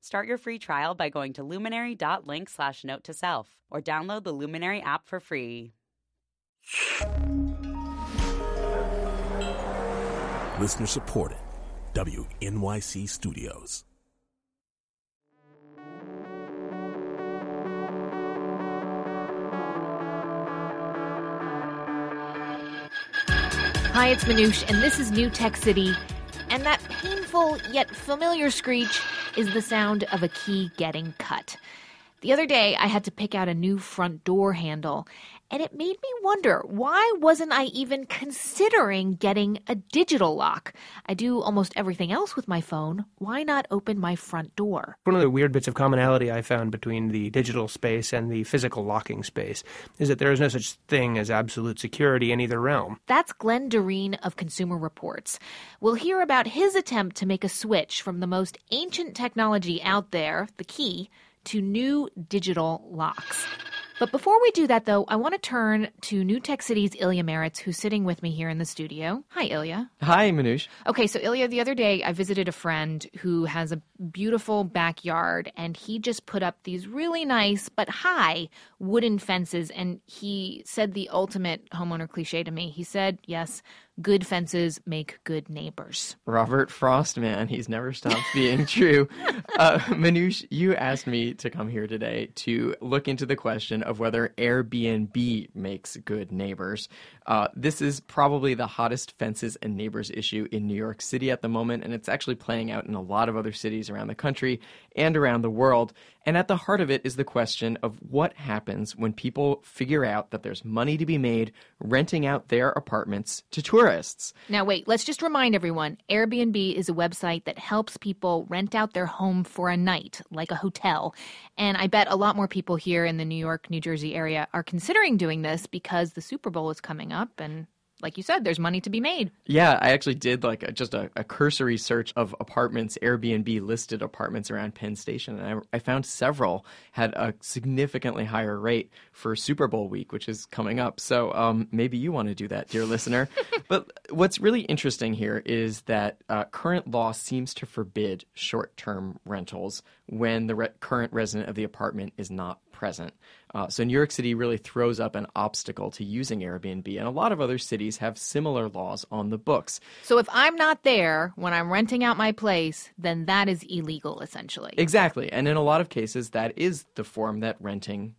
Start your free trial by going to luminary.link slash note to self or download the Luminary app for free. Listener supported. WNYC Studios. Hi, it's Manoush, and this is New Tech City. And that painful yet familiar screech is the sound of a key getting cut. The other day, I had to pick out a new front door handle, and it made me wonder why wasn't I even considering getting a digital lock? I do almost everything else with my phone. Why not open my front door? One of the weird bits of commonality I found between the digital space and the physical locking space is that there is no such thing as absolute security in either realm. That's Glenn Derene of Consumer Reports. We'll hear about his attempt to make a switch from the most ancient technology out there, the key, to new digital locks. But before we do that, though, I want to turn to New Tech City's Ilya Marritz, who's sitting with me here in the studio. Hi, Ilya. Hi, Manoush. Okay, so Ilya, the other day I visited a friend who has a beautiful backyard, and he just put up these really nice but high wooden fences. And he said the ultimate homeowner cliche to me. He said, Yes, good fences make good neighbors. Robert Frost, man, he's never stopped being true. Uh, Manoush, you asked me to come here today to look into the question of whether Airbnb makes good neighbors. Uh, this is probably the hottest fences and neighbors issue in New York City at the moment, and it's actually playing out in a lot of other cities around the country and around the world. And at the heart of it is the question of what happens when people figure out that there's money to be made renting out their apartments to tourists. Now, wait, let's just remind everyone Airbnb is a website that helps people rent out their home for a night, like a hotel. And I bet a lot more people here in the New York, New Jersey area are considering doing this because the Super Bowl is coming up and like you said, there's money to be made. Yeah, I actually did like a, just a, a, cursory search of apartments, Airbnb listed apartments around Penn Station, and I, I, found several had a significantly higher rate for Super Bowl week, which is coming up. So um, maybe you want to do that, dear listener. but what's really interesting here is that uh, current law seems to forbid short term rentals when the re- current resident of the apartment is not present. Uh, so New York City really throws up an obstacle to using Airbnb, and a lot of other cities have similar laws on the books. So if I'm not there when I'm renting out my place, then that is illegal, essentially. Exactly, and in a lot of cases, that is the form that renting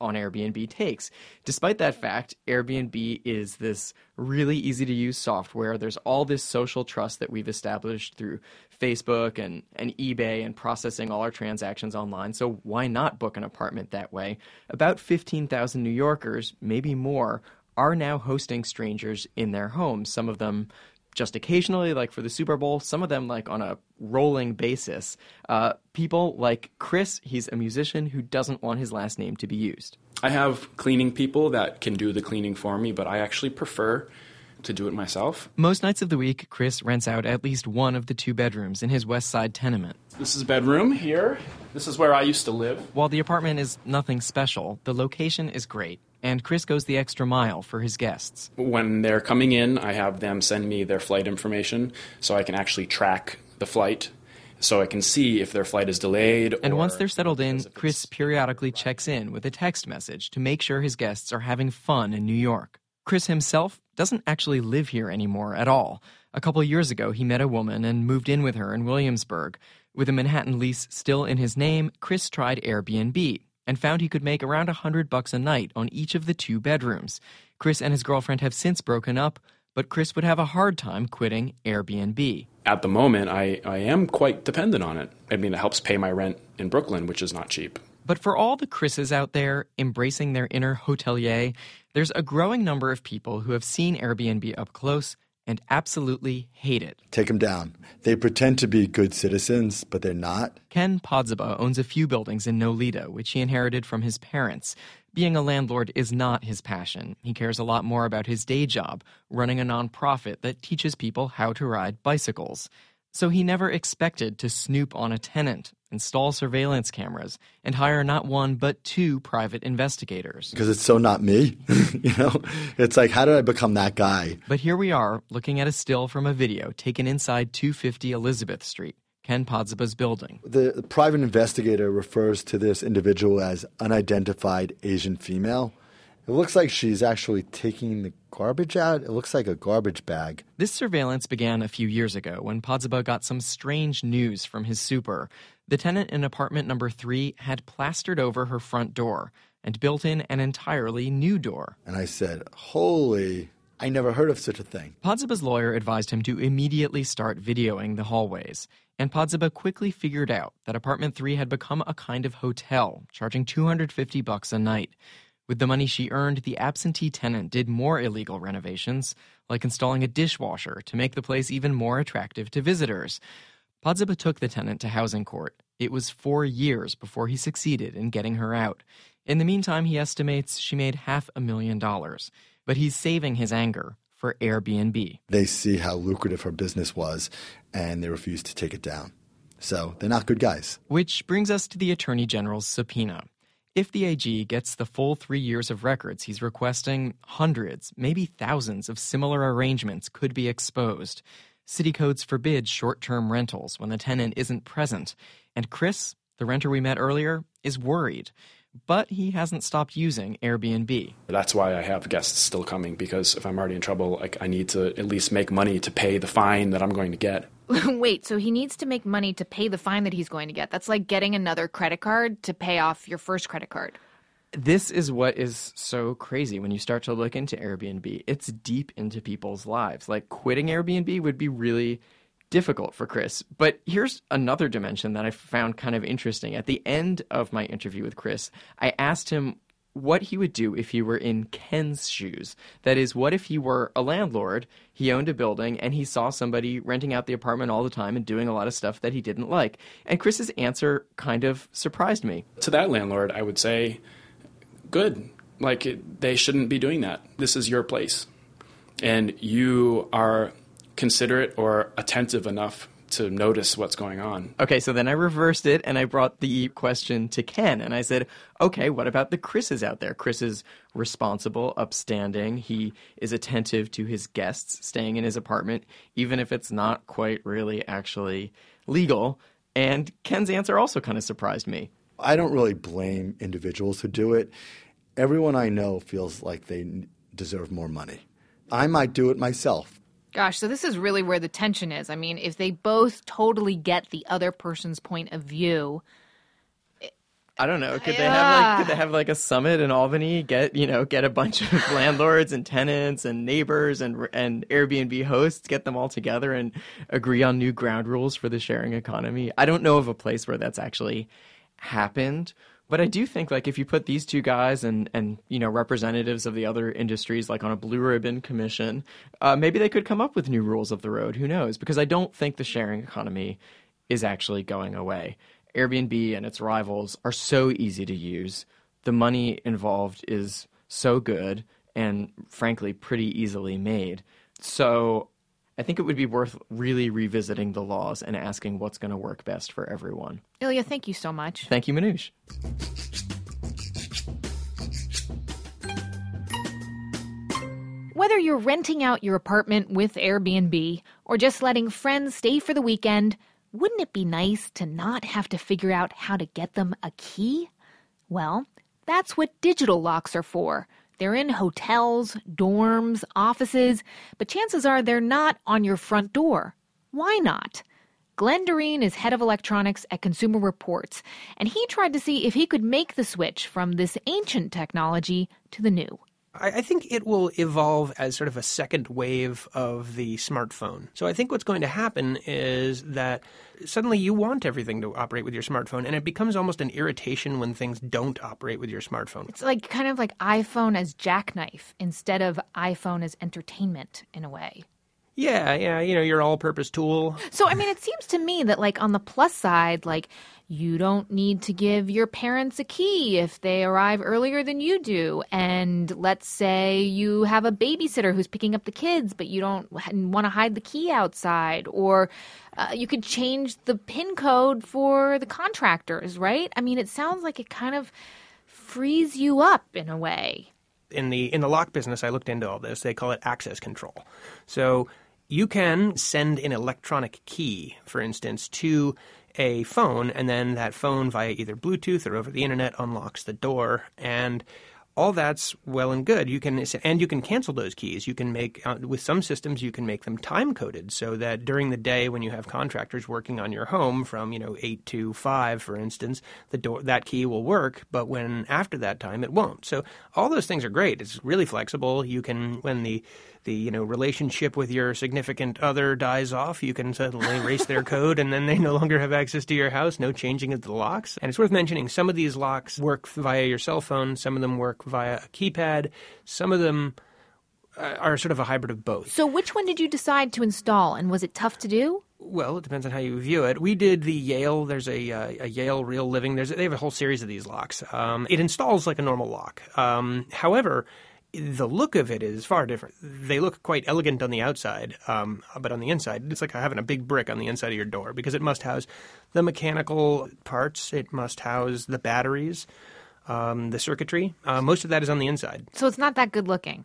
on Airbnb takes. Despite that fact, Airbnb is this really easy to use software. There's all this social trust that we've established through Facebook and, and eBay and processing all our transactions online. So why not book an apartment that way? About 15,000 New Yorkers, maybe more, are now hosting strangers in their homes. Some of them just occasionally, like for the Super Bowl, some of them like on a rolling basis. Uh, people like Chris, he's a musician who doesn't want his last name to be used. I have cleaning people that can do the cleaning for me, but I actually prefer to do it myself. Most nights of the week, Chris rents out at least one of the two bedrooms in his West Side tenement. This is bedroom here. This is where I used to live. While the apartment is nothing special, the location is great and Chris goes the extra mile for his guests. When they're coming in, I have them send me their flight information so I can actually track the flight so I can see if their flight is delayed. And once they're settled in, Chris periodically checks in with a text message to make sure his guests are having fun in New York. Chris himself doesn't actually live here anymore at all. A couple years ago, he met a woman and moved in with her in Williamsburg. With a Manhattan lease still in his name, Chris tried Airbnb, and found he could make around a hundred bucks a night on each of the two bedrooms. Chris and his girlfriend have since broken up, but Chris would have a hard time quitting Airbnb. At the moment, I, I am quite dependent on it. I mean, it helps pay my rent in Brooklyn, which is not cheap. But for all the Chris's out there embracing their inner hotelier, there's a growing number of people who have seen Airbnb up close and absolutely hate it. Take them down. They pretend to be good citizens, but they're not. Ken Podziba owns a few buildings in Nolita, which he inherited from his parents. Being a landlord is not his passion. He cares a lot more about his day job, running a nonprofit that teaches people how to ride bicycles. So he never expected to snoop on a tenant, install surveillance cameras, and hire not one but two private investigators. Because it's so not me. you know, it's like, how did I become that guy? But here we are, looking at a still from a video taken inside 250 Elizabeth Street, Ken Podziba's building. The, the private investigator refers to this individual as unidentified Asian female. It looks like she's actually taking the garbage out. It looks like a garbage bag. This surveillance began a few years ago when Podziba got some strange news from his super. The tenant in apartment number three had plastered over her front door and built in an entirely new door. And I said, Holy, I never heard of such a thing. Podziba's lawyer advised him to immediately start videoing the hallways. And Podziba quickly figured out that apartment 3 had become a kind of hotel, charging 250 bucks a night. With the money she earned, the absentee tenant did more illegal renovations, like installing a dishwasher to make the place even more attractive to visitors. Podziba took the tenant to housing court. It was four years before he succeeded in getting her out. In the meantime, he estimates she made half a million dollars. But he's saving his anger for Airbnb. They see how lucrative her business was, and they refuse to take it down. So they're not good guys. Which brings us to the Attorney General's subpoena. If the AG gets the full three years of records he's requesting, hundreds, maybe thousands of similar arrangements could be exposed. City codes forbid short term rentals when the tenant isn't present. And Chris, the renter we met earlier, is worried. But he hasn't stopped using Airbnb. That's why I have guests still coming because if I'm already in trouble, like I need to at least make money to pay the fine that I'm going to get. Wait, so he needs to make money to pay the fine that he's going to get. That's like getting another credit card to pay off your first credit card. This is what is so crazy when you start to look into Airbnb. It's deep into people's lives. Like quitting Airbnb would be really difficult for Chris. But here's another dimension that I found kind of interesting. At the end of my interview with Chris, I asked him what he would do if he were in Ken's shoes. That is, what if he were a landlord, he owned a building, and he saw somebody renting out the apartment all the time and doing a lot of stuff that he didn't like? And Chris's answer kind of surprised me. To that landlord, I would say, good. Like, they shouldn't be doing that. This is your place. And you are considerate or attentive enough to notice what's going on. Okay, so then I reversed it and I brought the question to Ken and I said, okay, what about the Chris's out there? Chris is responsible, upstanding. He is attentive to his guests staying in his apartment, even if it's not quite really actually legal. And Ken's answer also kind of surprised me. I don't really blame individuals who do it. Everyone I know feels like they deserve more money. I might do it myself. Gosh, so this is really where the tension is. I mean, if they both totally get the other person's point of view, I don't know. Could they have like could they have like a summit in Albany? Get you know get a bunch of landlords and tenants and neighbors and and Airbnb hosts, get them all together and agree on new ground rules for the sharing economy. I don't know of a place where that's actually happened. But I do think like if you put these two guys and and you know representatives of the other industries like on a blue ribbon commission, uh, maybe they could come up with new rules of the road. Who knows? Because I don't think the sharing economy is actually going away. Airbnb and its rivals are so easy to use. The money involved is so good and frankly pretty easily made. So I think it would be worth really revisiting the laws and asking what's going to work best for everyone. Ilya, thank you so much. Thank you, Manoush. Whether you're renting out your apartment with Airbnb or just letting friends stay for the weekend, wouldn't it be nice to not have to figure out how to get them a key? Well, that's what digital locks are for. They're in hotels, dorms, offices, but chances are they're not on your front door. Why not? Glenn Derene is head of electronics at Consumer Reports, and he tried to see if he could make the switch from this ancient technology to the new. I, think it will evolve as sort of a second wave of the smartphone. So I think what's going to happen is that suddenly you want everything to operate with your smartphone, and it becomes almost an irritation when things don't operate with your smartphone. It's like kind of like iPhone as jackknife instead of iPhone as entertainment in a way. Yeah, yeah, you know, your all-purpose tool. So, I mean, it seems to me that, like, on the plus side, like, you don't need to give your parents a key if they arrive earlier than you do. And let's say you have a babysitter who's picking up the kids, but you don't want to hide the key outside. Or uh, you could change the PIN code for the contractors, right? I mean, it sounds like it kind of frees you up in a way. In the in the lock business, I looked into all this. They call it access control. So you can send an electronic key, for instance, to a phone, and then that phone via either Bluetooth or over the internet unlocks the door. And all that's well and good. You can and you can cancel those keys. You can make uh, with some systems you can make them time coded so that during the day when you have contractors working on your home from you know eight to five, for instance, the door that key will work. But when after that time, it won't. So all those things are great. It's really flexible. You can when the the you know relationship with your significant other dies off, you can suddenly erase their code, and then they no longer have access to your house. No changing of the locks. And it's worth mentioning some of these locks work via your cell phone. Some of them work via a keypad. Some of them uh, are sort of a hybrid of both. So, which one did you decide to install, and was it tough to do? Well, it depends on how you view it. We did the Yale. There's a, uh, a Yale Real Living. There's they have a whole series of these locks. Um, it installs like a normal lock. Um, however, the look of it is far different. They look quite elegant on the outside, um, but on the inside, it's like having a big brick on the inside of your door because it must house the mechanical parts. It must house the batteries, um, the circuitry. Uh, most of that is on the inside. So it's not that good looking.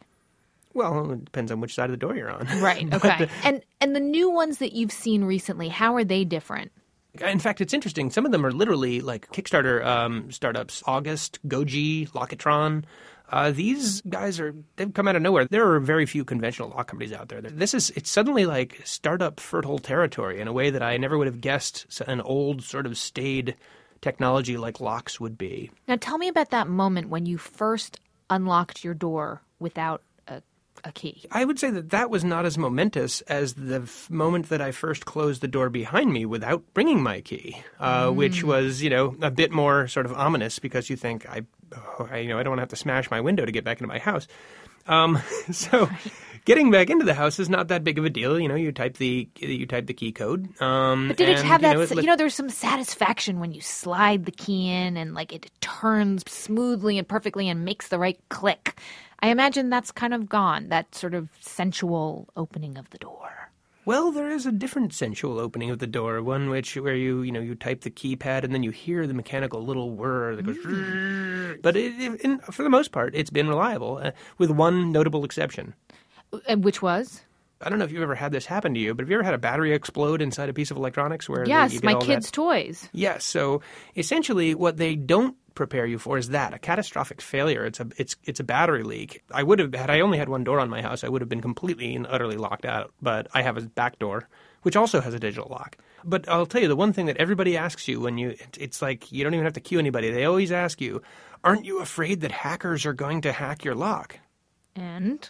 Well, it depends on which side of the door you're on. Right. Okay. and and the new ones that you've seen recently, how are they different? In fact, it's interesting. Some of them are literally like Kickstarter um, startups. August, Goji, Lockitron. Uh, these guys are they've come out of nowhere. There are very few conventional lock companies out there. This is it's suddenly like startup fertile territory in a way that I never would have guessed an old sort of staid technology like locks would be. Now tell me about that moment when you first unlocked your door without a, a key. I would say that that was not as momentous as the f- moment that I first closed the door behind me without bringing my key, uh, mm. which was, you know, a bit more sort of ominous because you think I oh, I, you know, I don't want to have to smash my window to get back into my house. Um, so getting back into the house is not that big of a deal. You know, you type the you type the key code. Um, but did and, it have that? You know, it, you know, there's some satisfaction when you slide the key in and like it turns smoothly and perfectly and makes the right click. I imagine that's kind of gone. That sort of sensual opening of the door. Well, there is a different sensual opening of the door, one which where you you know you type the keypad and then you hear the mechanical little whir that goes. Mm. But it, it, in, for the most part, it's been reliable, uh, with one notable exception. And which was? I don't know if you've ever had this happen to you, but have you ever had a battery explode inside a piece of electronics? Where yes, my kids' that? toys. Yes. So essentially, what they don't prepare you for is that a catastrophic failure. It's a it's it's a battery leak. I would have had I only had one door on my house, I would have been completely and utterly locked out. But I have a back door, which also has a digital lock. But I'll tell you the one thing that everybody asks you when you it's like you don't even have to cue anybody. They always ask you, "Aren't you afraid that hackers are going to hack your lock?" And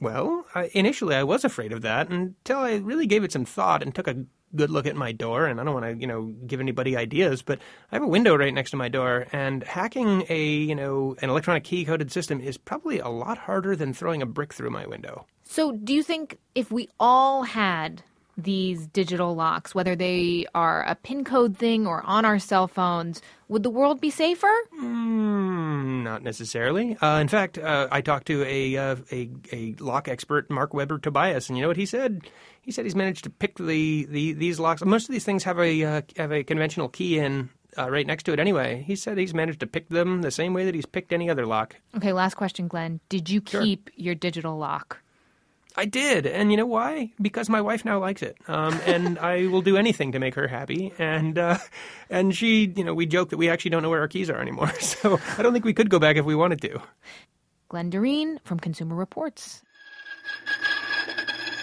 well, I, initially I was afraid of that until I really gave it some thought and took a good look at my door. And I don't want to, you know, give anybody ideas, but I have a window right next to my door, and hacking a, you know, an electronic key coded system is probably a lot harder than throwing a brick through my window. So, do you think if we all had these digital locks, whether they are a PIN code thing or on our cell phones, would the world be safer? Mm, not necessarily. Uh, in fact, uh, I talked to a, uh, a, a lock expert, Marc Weber Tobias, and you know what he said? He said he's managed to pick the, the these locks. Most of these things have a uh, have a conventional key in uh, right next to it anyway. He said he's managed to pick them the same way that he's picked any other lock. Okay, last question, Glenn. Did you keep sure. your digital lock? I did, and you know why? Because my wife now likes it, um, and I will do anything to make her happy. And uh, and she, you know, we joke that we actually don't know where our keys are anymore, so I don't think we could go back if we wanted to. Glenn Derene from Consumer Reports.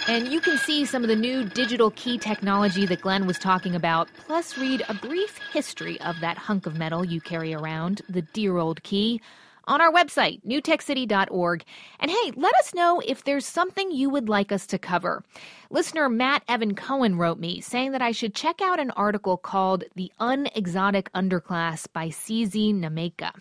And you can see some of the new digital key technology that Glenn was talking about, plus read a brief history of that hunk of metal you carry around, the dear old key, on our website, newtechcity.org. And hey, let us know if there's something you would like us to cover. Listener Matt Evan Cohen wrote me saying that I should check out an article called The Unexotic Underclass by CZ Nnaemeka.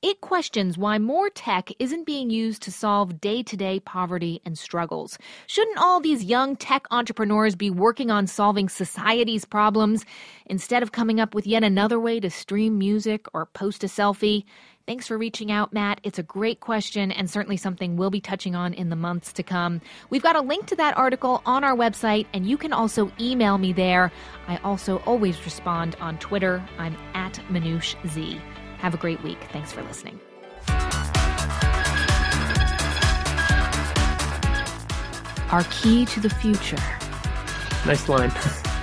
It questions why more tech isn't being used to solve day to day poverty and struggles. Shouldn't all these young tech entrepreneurs be working on solving society's problems instead of coming up with yet another way to stream music or post a selfie? Thanks for reaching out, Matt. It's a great question and certainly something we'll be touching on in the months to come. We've got a link to that article on our website, and you can also email me there. I also always respond on Twitter. I'm at Manoush Z. Have a great week. Thanks for listening. Our key to the future. Nice line.